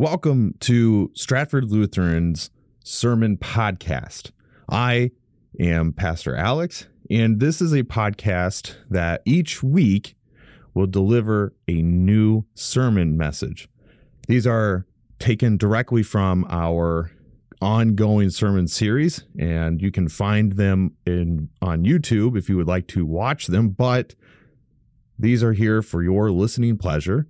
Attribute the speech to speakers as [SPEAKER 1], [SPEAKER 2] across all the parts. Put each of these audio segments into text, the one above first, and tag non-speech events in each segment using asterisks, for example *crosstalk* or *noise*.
[SPEAKER 1] Welcome to Stratford Lutheran's Sermon Podcast. I am Pastor Alex, and this is a podcast that each week will deliver a new sermon message. These are taken directly from our ongoing sermon series, and you can find them in on YouTube if you would like to watch them. But these are here for your listening pleasure.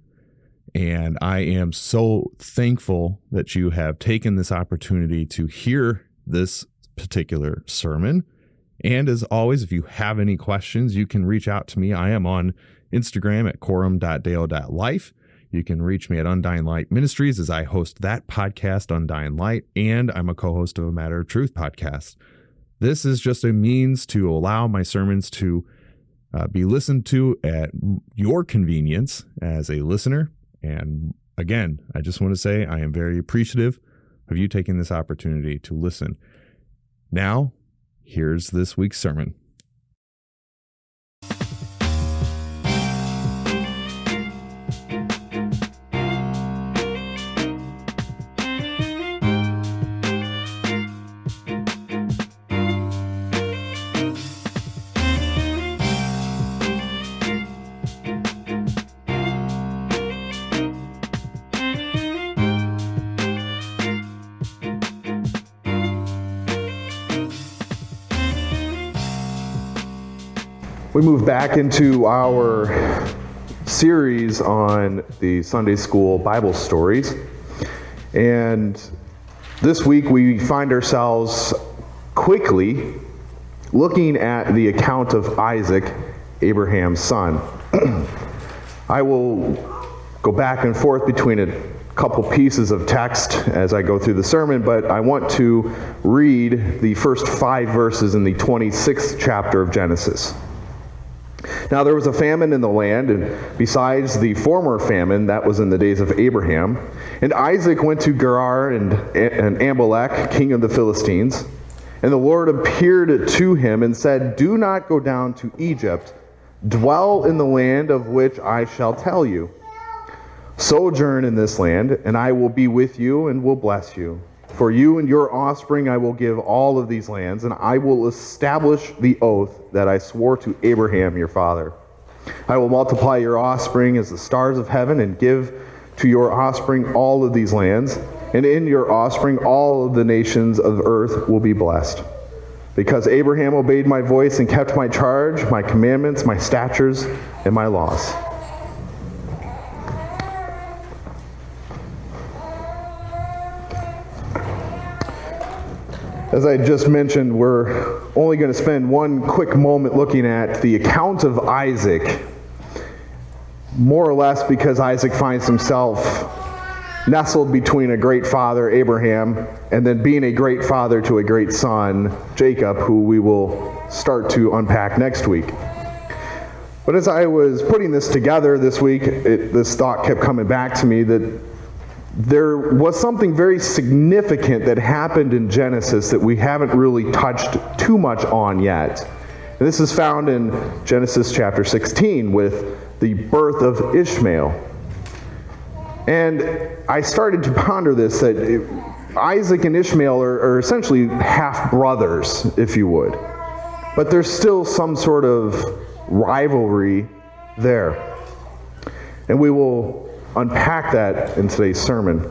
[SPEAKER 1] And I am so thankful that you have taken this opportunity to hear this particular sermon. And as always, if you have any questions, you can reach out to me. I am on Instagram at quorum.dale.life. You can reach me at Undying Light Ministries as I host that podcast, Undying Light, and I'm a co host of a Matter of Truth podcast. This is just a means to allow my sermons to uh, be listened to at your convenience as a listener. And again, I just want to say I am very appreciative of you taking this opportunity to listen. Now, here's this week's sermon.
[SPEAKER 2] We move back into our series on the Sunday School Bible stories. And this week we find ourselves quickly looking at the account of Isaac, Abraham's son. *clears throat* I will go back and forth between a couple pieces of text as I go through the sermon, but I want to read the first five verses in the 26th chapter of Genesis. Now there was a famine in the land, and besides the former famine that was in the days of Abraham, and Isaac went to Gerar and, and Amalek, king of the Philistines. And the Lord appeared to him and said, Do not go down to Egypt. Dwell in the land of which I shall tell you. Sojourn in this land, and I will be with you and will bless you. For you and your offspring I will give all of these lands, and I will establish the oath that I swore to Abraham your father. I will multiply your offspring as the stars of heaven, and give to your offspring all of these lands, and in your offspring all of the nations of earth will be blessed. Because Abraham obeyed my voice and kept my charge, my commandments, my statutes, and my laws. As I just mentioned, we're only going to spend one quick moment looking at the account of Isaac, more or less because Isaac finds himself nestled between a great father, Abraham, and then being a great father to a great son, Jacob, who we will start to unpack next week. But as I was putting this together this week, it, this thought kept coming back to me that there was something very significant that happened in Genesis that we haven't really touched too much on yet. And this is found in Genesis chapter 16 with the birth of Ishmael. And I started to ponder this that Isaac and Ishmael are, are essentially half brothers, if you would. But there's still some sort of rivalry there. And we will unpack that in today's sermon.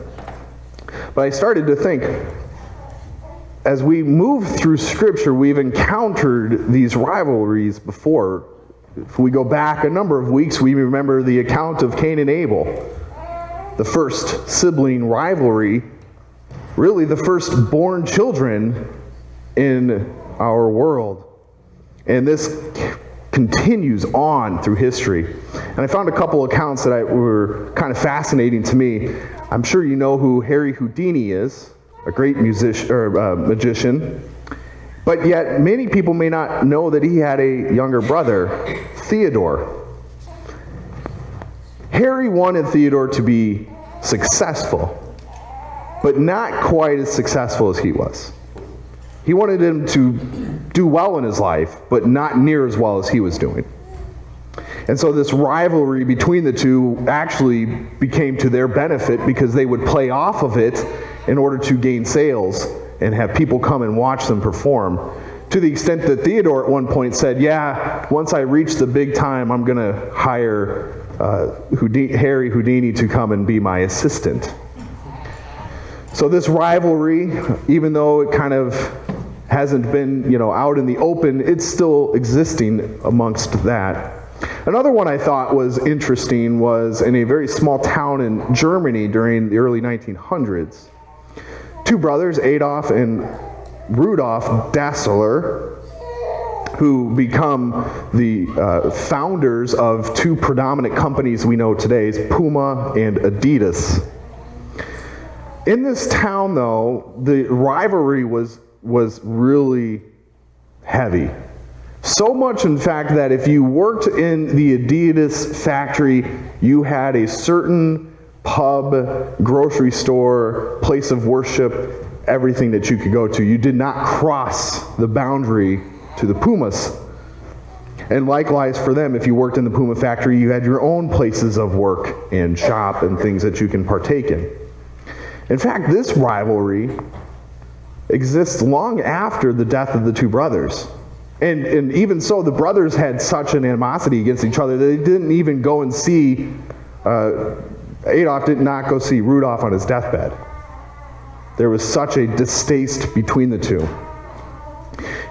[SPEAKER 2] But I started to think, as we move through Scripture, we've encountered these rivalries before. If we go back a number of weeks, we remember the account of Cain and Abel, the first sibling rivalry, really the first born children in our world. And this continues on through history. And I found a couple accounts that I, were kind of fascinating to me. I'm sure you know who Harry Houdini is, a great musician or uh, magician. But yet, many people may not know that he had a younger brother, Theodore. Harry wanted Theodore to be successful, but not quite as successful as he was. He wanted him to do well in his life, but not near as well as he was doing. And so this rivalry between the two actually became to their benefit because they would play off of it in order to gain sales and have people come and watch them perform. To the extent that Theodore at one point said, Yeah, once I reach the big time, I'm going to hire uh, Houdini, Harry Houdini to come and be my assistant. So this rivalry, even though it kind of hasn't been, you know, out in the open, it's still existing amongst that. Another one I thought was interesting was in a very small town in Germany during the early 1900s. Two brothers, Adolf and Rudolf Dassler, who become the uh, founders of two predominant companies we know today, is Puma and Adidas. In this town, though, the rivalry was, was really heavy. So much, in fact, that if you worked in the Adidas factory, you had a certain pub, grocery store, place of worship, everything that you could go to. You did not cross the boundary to the Pumas. And likewise for them, if you worked in the Puma factory, you had your own places of work and shop and things that you can partake in. In fact, this rivalry exists long after the death of the two brothers. And, and even so, the brothers had such an animosity against each other that they didn't even go and see, uh, Adolf did not go see Rudolf on his deathbed. There was such a distaste between the two.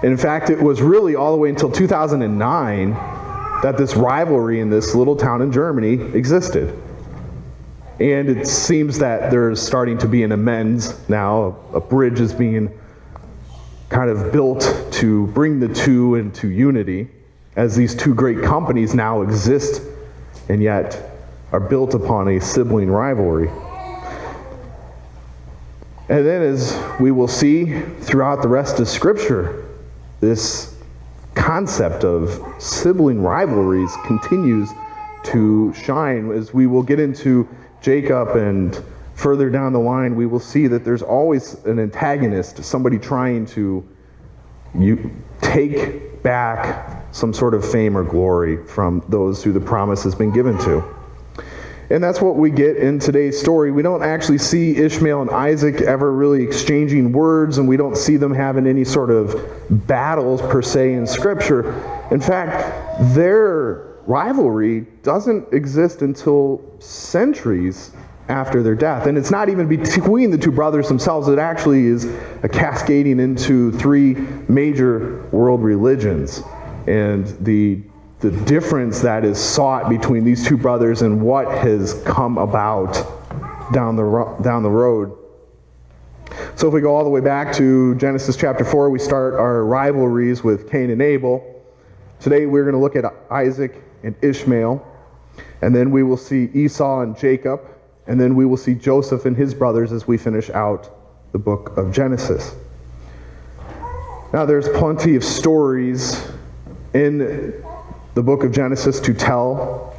[SPEAKER 2] And in fact, it was really all the way until 2009 that this rivalry in this little town in Germany existed. And it seems that there's starting to be an amends now. A, bridge is being kind of built to bring the two into unity as these two great companies now exist and yet are built upon a sibling rivalry. And then, as we will see throughout the rest of Scripture, this concept of sibling rivalries continues to shine as we will get into Jacob and further down the line, we will see that there's always an antagonist, somebody trying to you take back some sort of fame or glory from those who the promise has been given to. And that's what we get in today's story. We don't actually see Ishmael and Isaac ever really exchanging words, and we don't see them having any sort of battles per se in Scripture. In fact, their rivalry doesn't exist until centuries after their death. And it's not even between the two brothers themselves, it actually is a cascading into three major world religions. And the, the difference that is sought between these two brothers and what has come about down the, down the road. So if we go all the way back to Genesis chapter 4, we start our rivalries with Cain and Abel. Today we're going to look at Isaac and Ishmael. And then we will see Esau and Jacob. And then we will see Joseph and his brothers as we finish out the book of Genesis. Now, there's plenty of stories in the book of Genesis to tell.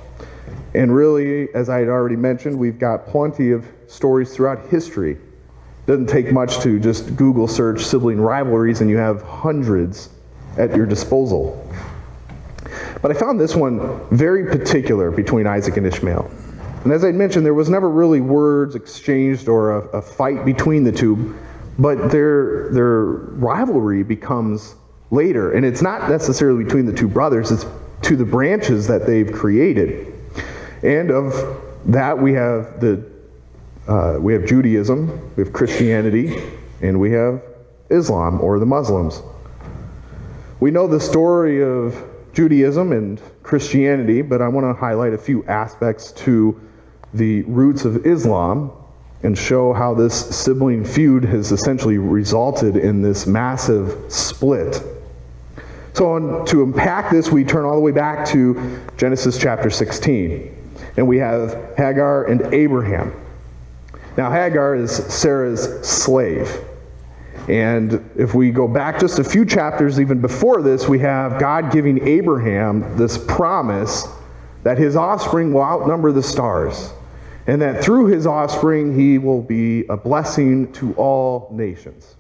[SPEAKER 2] And really, as I had already mentioned, we've got plenty of stories throughout history. It doesn't take much to just Google search sibling rivalries, and you have hundreds at your disposal. But I found this one very particular between Isaac and Ishmael. And as I mentioned, there was never really words exchanged or a, a fight between the two, but their, their rivalry becomes later. And it's not necessarily between the two brothers, it's to the branches that they've created. And of that, we have, the, uh, we have Judaism, we have Christianity, and we have Islam or the Muslims. We know the story of Judaism and Christianity, but I want to highlight a few aspects to the roots of Islam and show how this sibling feud has essentially resulted in this massive split. So, on, to unpack this, we turn all the way back to Genesis chapter 16. And we have Hagar and Abraham. Now, Hagar is Sarah's slave. And if we go back just a few chapters, even before this, we have God giving Abraham this promise that his offspring will outnumber the stars and that through his offspring he will be a blessing to all nations.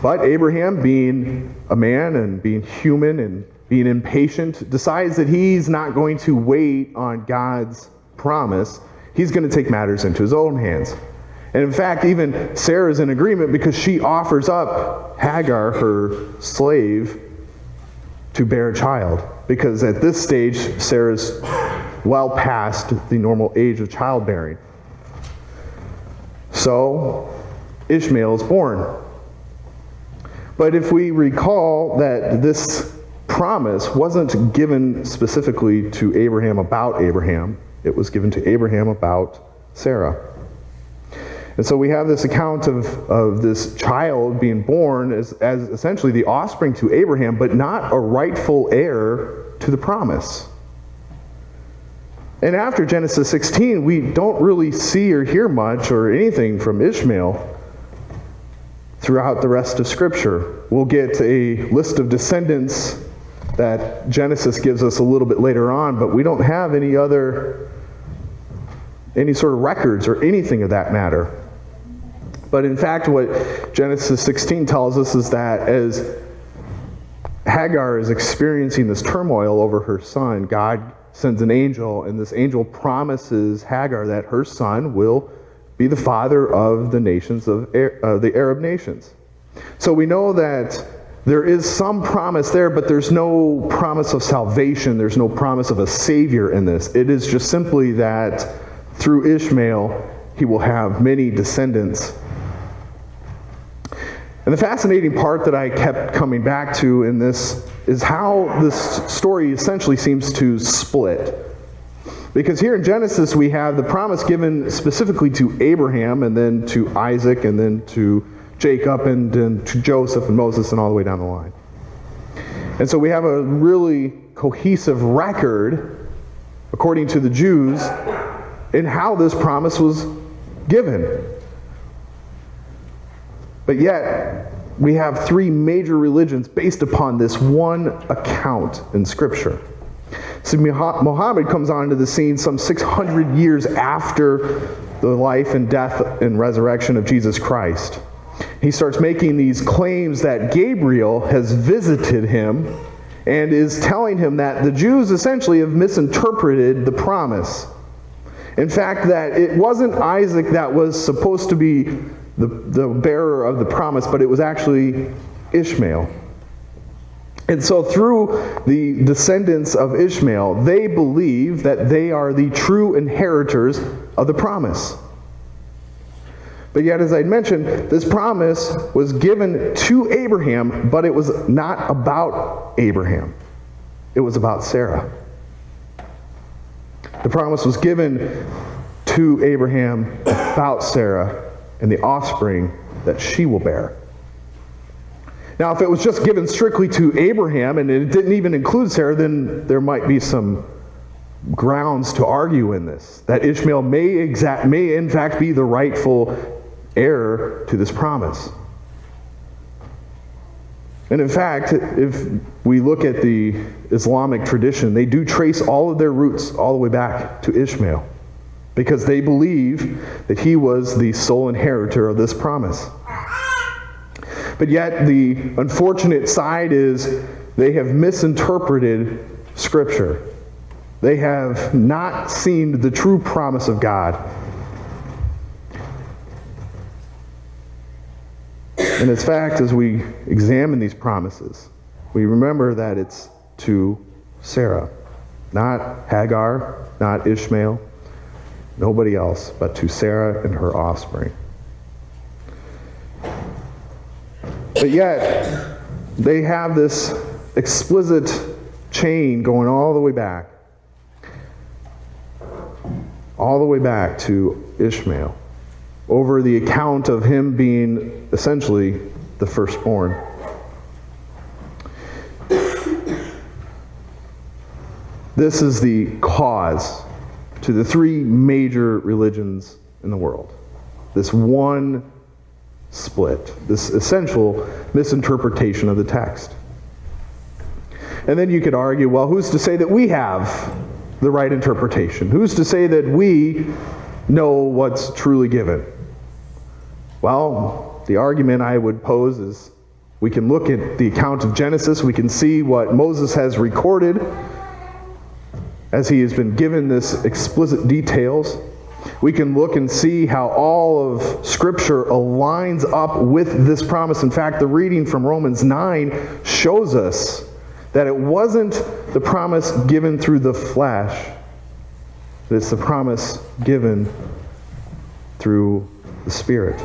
[SPEAKER 2] But Abraham, being a man and being human and being impatient, decides that he's not going to wait on God's promise. He's going to take matters into his own hands. And in fact, even Sarah is in agreement because she offers up Hagar, her slave, to bear a child. Because at this stage, Sarah's well past the normal age of childbearing. So, Ishmael is born. But if we recall that this promise wasn't given specifically to Abraham about Abraham, it was given to Abraham about Sarah. And so we have this account of, of this child being born as, as essentially the offspring to Abraham, but not a rightful heir to the promise. And after Genesis 16, we don't really see or hear much or anything from Ishmael throughout the rest of Scripture. We'll get a list of descendants that Genesis gives us a little bit later on, but we don't have any other any sort of records or anything of that matter. But in fact, what Genesis 16 tells us is that as Hagar is experiencing this turmoil over her son, God sends an angel, and this angel promises Hagar that her son will be the father of the nations of uh, the Arab nations. So we know that there is some promise there, but there's no promise of salvation. There's no promise of a savior in this. It is just simply that through Ishmael, he will have many descendants and the fascinating part that I kept coming back to in this is how this story essentially seems to split. Because here in Genesis, we have the promise given specifically to Abraham, and then to Isaac, and then to Jacob, and, and to Joseph, and Moses, and all the way down the line. And so we have a really cohesive record, according to the Jews, in how this promise was given. But yet, we have three major religions based upon this one account in Scripture. So Muhammad comes onto the scene some 600 years after the life and death and resurrection of Jesus Christ. He starts making these claims that Gabriel has visited him and is telling him that the Jews essentially have misinterpreted the promise. In fact, that it wasn't Isaac that was supposed to be the, the bearer of the promise, but it was actually Ishmael. And so, through the descendants of Ishmael, they believe that they are the true inheritors of the promise. But yet, as I mentioned, this promise was given to Abraham, but it was not about Abraham, it was about Sarah. The promise was given to Abraham about Sarah, and the offspring that she will bear. Now, if it was just given strictly to Abraham and it didn't even include Sarah, then there might be some grounds to argue in this that Ishmael may, exact, may in fact be the rightful heir to this promise. And in fact, if we look at the Islamic tradition, they do trace all of their roots all the way back to Ishmael because they believe that he was the sole inheritor of this promise. But yet, the unfortunate side is they have misinterpreted Scripture. They have not seen the true promise of God. And in fact, as we examine these promises, we remember that it's to Sarah, not Hagar, not Ishmael, nobody else but to Sarah and her offspring. But yet, they have this explicit chain going all the way back. All the way back to Ishmael, over the account of him being essentially the firstborn. This is the cause to the three major religions in the world. This one split, this essential misinterpretation of the text. And then you could argue well, who's to say that we have the right interpretation? Who's to say that we know what's truly given? Well, the argument I would pose is We can look at the account of Genesis. We can see what Moses has recorded as he has been given this explicit details. We can look and see how all of Scripture aligns up with this promise. In fact, the reading from Romans 9 shows us that it wasn't the promise given through the flesh, but it's the promise given through the Spirit.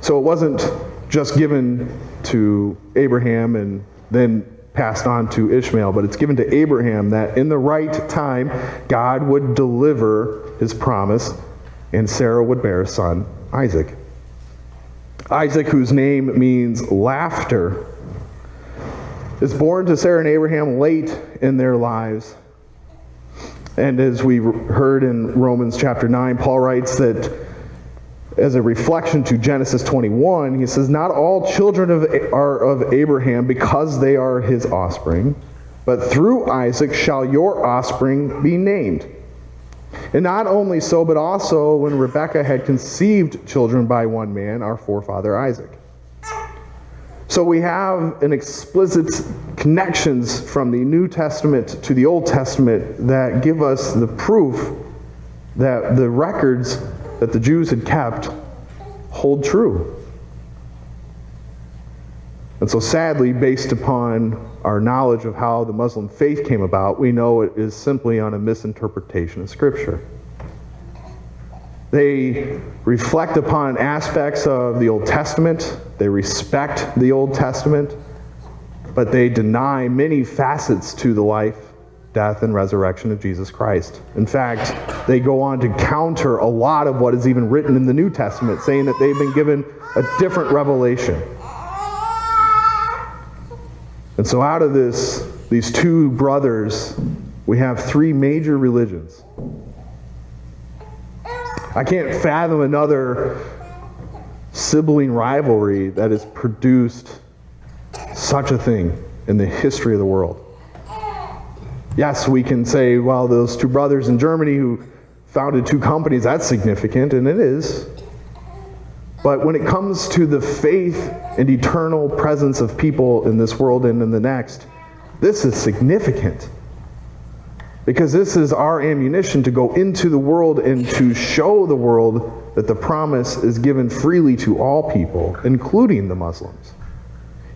[SPEAKER 2] So it wasn't just given to Abraham and then passed on to Ishmael, but it's given to Abraham that in the right time God would deliver his promise and Sarah would bear a son, Isaac. Isaac, whose name means laughter, is born to Sarah and Abraham late in their lives. And as we heard in Romans chapter 9, Paul writes that as a reflection to Genesis 21, he says, Not all children of, are of Abraham because they are his offspring, but through Isaac shall your offspring be named. And not only so, but also when Rebekah had conceived children by one man, our forefather Isaac. So we have an explicit connections from the New Testament to the Old Testament that give us the proof that the records that the Jews had kept hold true. And so, sadly, based upon our knowledge of how the Muslim faith came about, we know it is simply on a misinterpretation of Scripture. They reflect upon aspects of the Old Testament, they respect the Old Testament, but they deny many facets to the life death, and resurrection of Jesus Christ. In fact, they go on to counter a lot of what is even written in the New Testament, saying that they've been given a different revelation. And so, out of this, these two brothers, we have three major religions. I can't fathom another sibling rivalry that has produced such a thing in the history of the world. Yes, we can say, well, those two brothers in Germany who founded two companies, that's significant, and it is. But when it comes to the faith and eternal presence of people in this world and in the next, this is significant. Because this is our ammunition to go into the world and to show the world that the promise is given freely to all people, including the Muslims.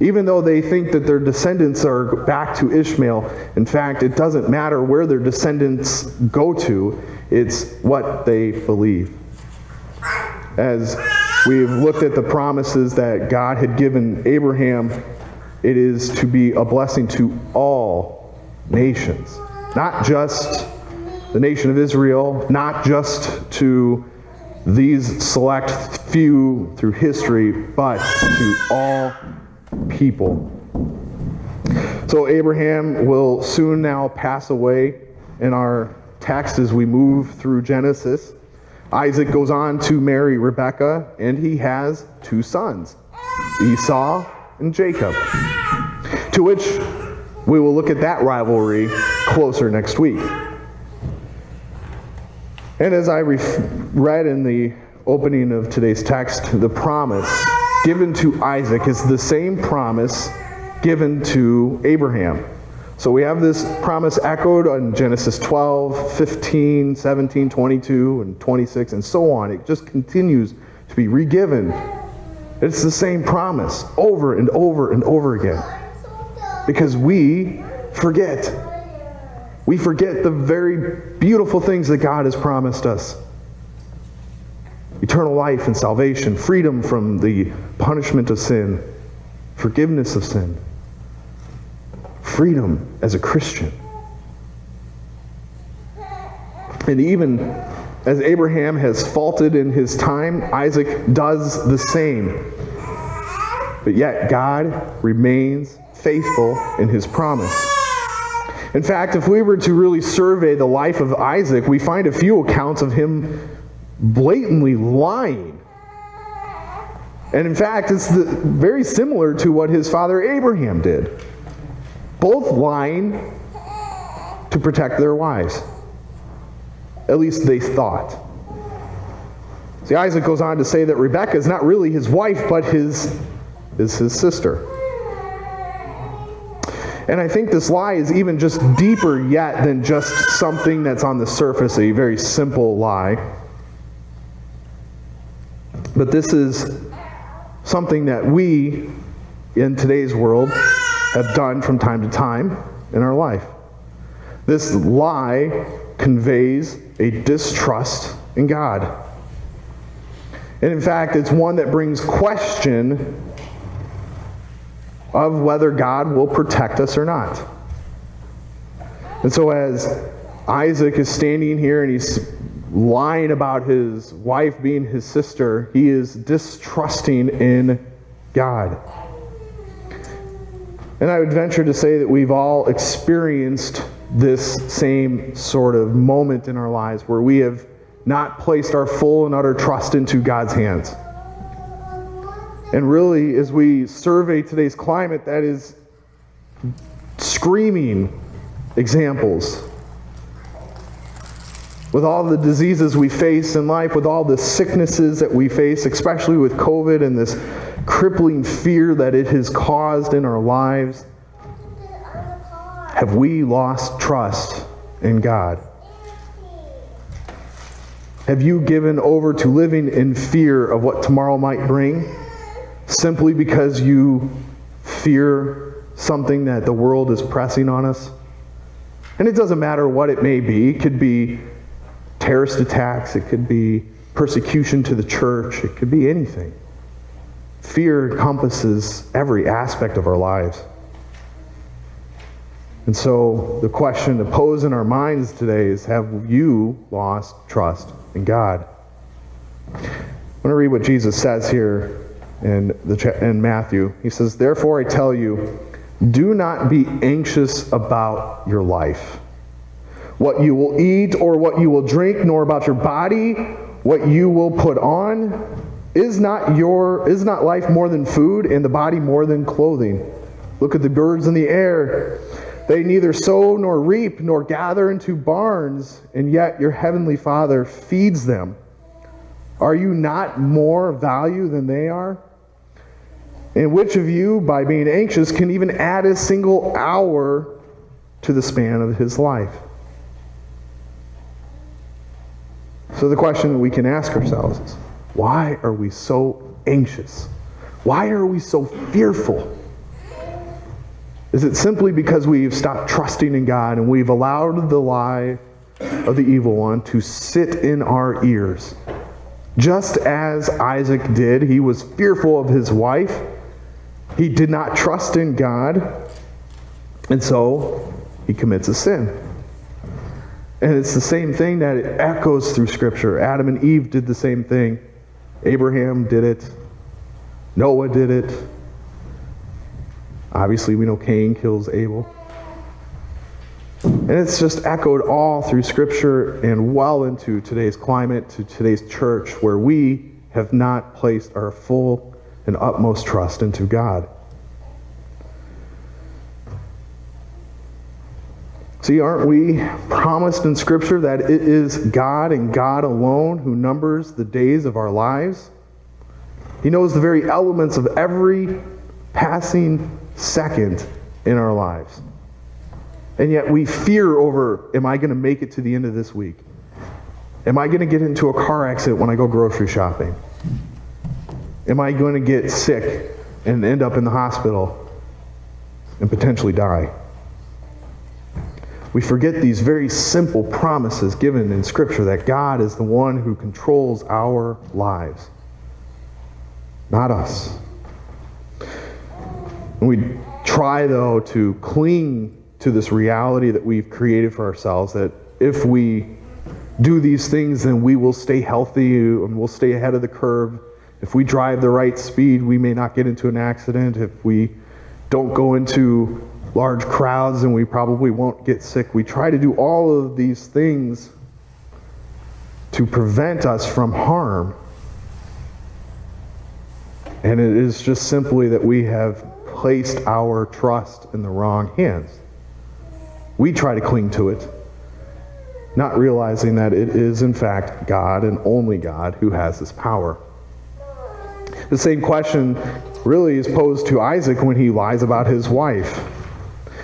[SPEAKER 2] Even though they think that their descendants are back to Ishmael, in fact, it doesn't matter where their descendants go to, it's what they believe. As we've looked at the promises that God had given Abraham, it is to be a blessing to all nations, not just the nation of Israel, not just to these select few through history, but to all people. So Abraham will soon now pass away in our text as we move through Genesis. Isaac goes on to marry Rebekah, and he has two sons, Esau and Jacob. To which we will look at that rivalry closer next week. And as I read in the opening of today's text, the promise given to Isaac is the same promise given to Abraham. So we have this promise echoed on Genesis 12, 15, 17, 22, and 26, and so on. It just continues to be regiven. It's the same promise over and over and over again. Because we forget. We forget the very beautiful things that God has promised us eternal life and salvation, freedom from the punishment of sin, forgiveness of sin, freedom as a Christian. And even as Abraham has faulted in his time, Isaac does the same. But yet, God remains faithful in his promise. In fact, if we were to really survey the life of Isaac, we find a few accounts of him blatantly lying. And in fact, it's the, very similar to what his father Abraham did. Both lying to protect their wives. At least they thought. See, Isaac goes on to say that Rebekah is not really his wife, but his is his sister. And I think this lie is even just deeper yet than just something that's on the surface, a very simple lie. But this is something that we in today's world have done from time to time in our life. This lie conveys a distrust in God. And in fact, it's one that brings question of whether God will protect us or not. And so, as Isaac is standing here and he's lying about his wife being his sister, he is distrusting in God. And I would venture to say that we've all experienced this same sort of moment in our lives where we have not placed our full and utter trust into God's hands. And really, as we survey today's climate, that is screaming examples. With all the diseases we face in life, with all the sicknesses that we face, especially with COVID and this crippling fear that it has caused in our lives, have we lost trust in God? Have you given over to living in fear of what tomorrow might bring? simply because you fear something that the world is pressing on us. And it doesn't matter what it may be. It could be terrorist attacks, it could be persecution to the church, it could be anything. Fear encompasses every aspect of our lives. And so the question to pose in our minds today is Have you lost trust in God? I'm going to read what Jesus says here in, the, in Matthew. He says, Therefore I tell you, do not be anxious about your life, what you will eat or what you will drink, nor about your body, what you will put on. Is not your is not life more than food, and the body more than clothing? Look at the birds in the air. They neither sow nor reap nor gather into barns, and yet your heavenly Father feeds them. Are you not more value than they are? And which of you, by being anxious, can even add a single hour to the span of his life? So the question we can ask ourselves is why are we so anxious? Why are we so fearful? Is it simply because we've stopped trusting in God and we've allowed the lie of the evil one to sit in our ears? Just as Isaac did, he was fearful of his wife he did not trust in God, and so he commits a sin. And it's the same thing that it echoes through Scripture. Adam and Eve did the same thing. Abraham did it. Noah did it. Obviously, we know Cain kills Abel. And it's just echoed all through Scripture and well into today's climate, to today's church, where we have not placed our full and utmost trust into God. See, aren't we promised in Scripture that it is God and God alone who numbers the days of our lives? He knows the very elements of every passing second in our lives. And yet we fear over am I going to make it to the end of this week? Am I going to get into a car accident when I go grocery shopping? Am I going to get sick and end up in the hospital and potentially die? We forget these very simple promises given in Scripture that God is the one who controls our lives, not us. And we try, though, to cling to this reality that we've created for ourselves that if we do these things, then we will stay healthy and we'll stay ahead of the curve if we drive the right speed, we may not get into an accident. If we don't go into large crowds, and we probably won't get sick. We try to do all of these things to prevent us from harm. And it is just simply that we have placed our trust in the wrong hands. We try to cling to it, not realizing that it is, in fact, God and only God who has this power. The same question really is posed to Isaac when he lies about his wife.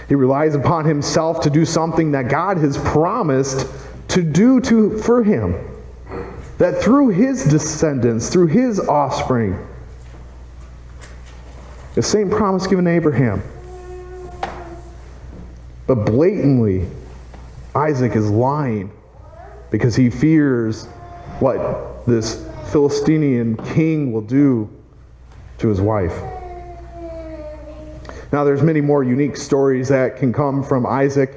[SPEAKER 2] He relies upon himself to do something that God has promised to do to, for him. That through his descendants, through his offspring, the same promise given to Abraham. But blatantly, Isaac is lying because he fears what this Philistinian king will do to his wife. Now, there's many more unique stories that can come from Isaac.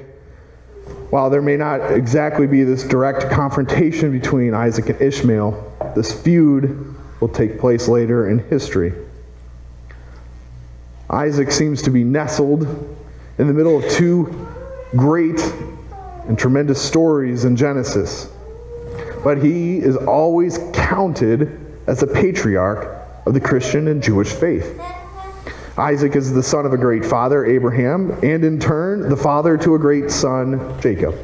[SPEAKER 2] While there may not exactly be this direct confrontation between Isaac and Ishmael, this feud will take place later in history. Isaac seems to be nestled in the middle of two great and tremendous stories in Genesis. But he is always counted as a patriarch of the Christian and Jewish faith. Isaac is the son of a great father, Abraham, and in turn, the father to a great son, Jacob.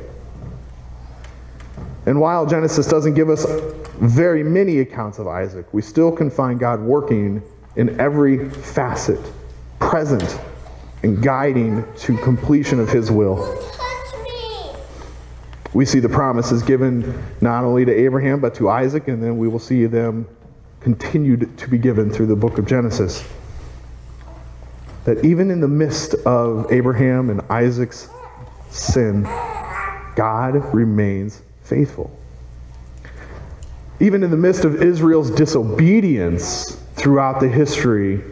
[SPEAKER 2] And while Genesis doesn't give us very many accounts of Isaac, we still can find God working in every facet, present, and guiding to completion of his will. We see the promises given not only to Abraham, but to Isaac, and then we will see them continued to be given through the book of Genesis. That even in the midst of Abraham and Isaac's sin, God remains faithful. Even in the midst of Israel's disobedience throughout the history,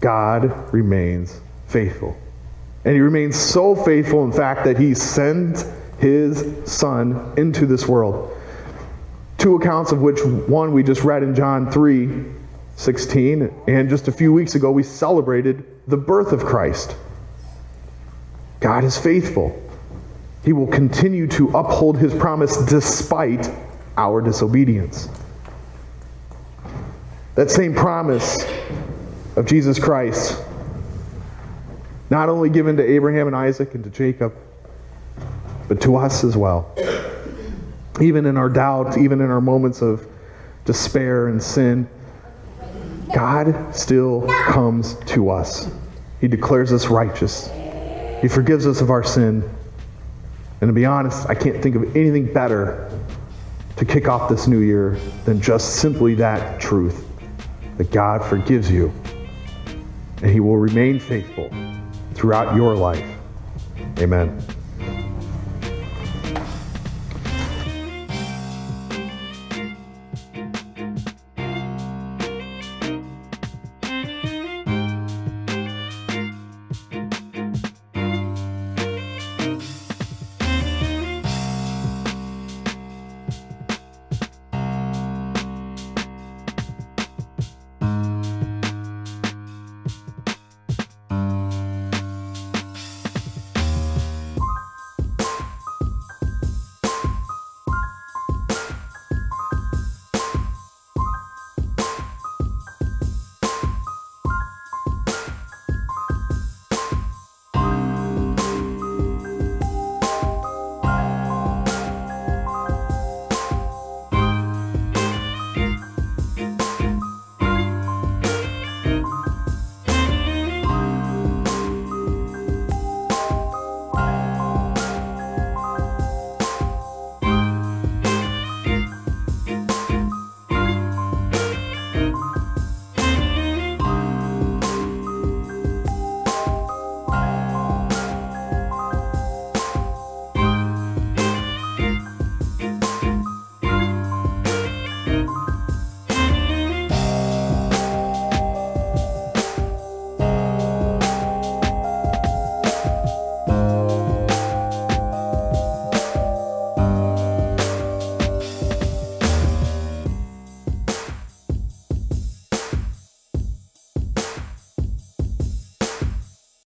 [SPEAKER 2] God remains faithful. And he remains so faithful, in fact, that he sent his son into this world. Two accounts of which one we just read in John 3 16, and just a few weeks ago we celebrated the birth of Christ. God is faithful. He will continue to uphold his promise despite our disobedience. That same promise of Jesus Christ not only given to Abraham and Isaac and to Jacob, but to us as well. Even in our doubt, even in our moments of despair and sin, God still comes to us. He declares us righteous. He forgives us of our sin. And to be honest, I can't think of anything better to kick off this new year than just simply that truth that God forgives you and He will remain faithful throughout your life. Amen.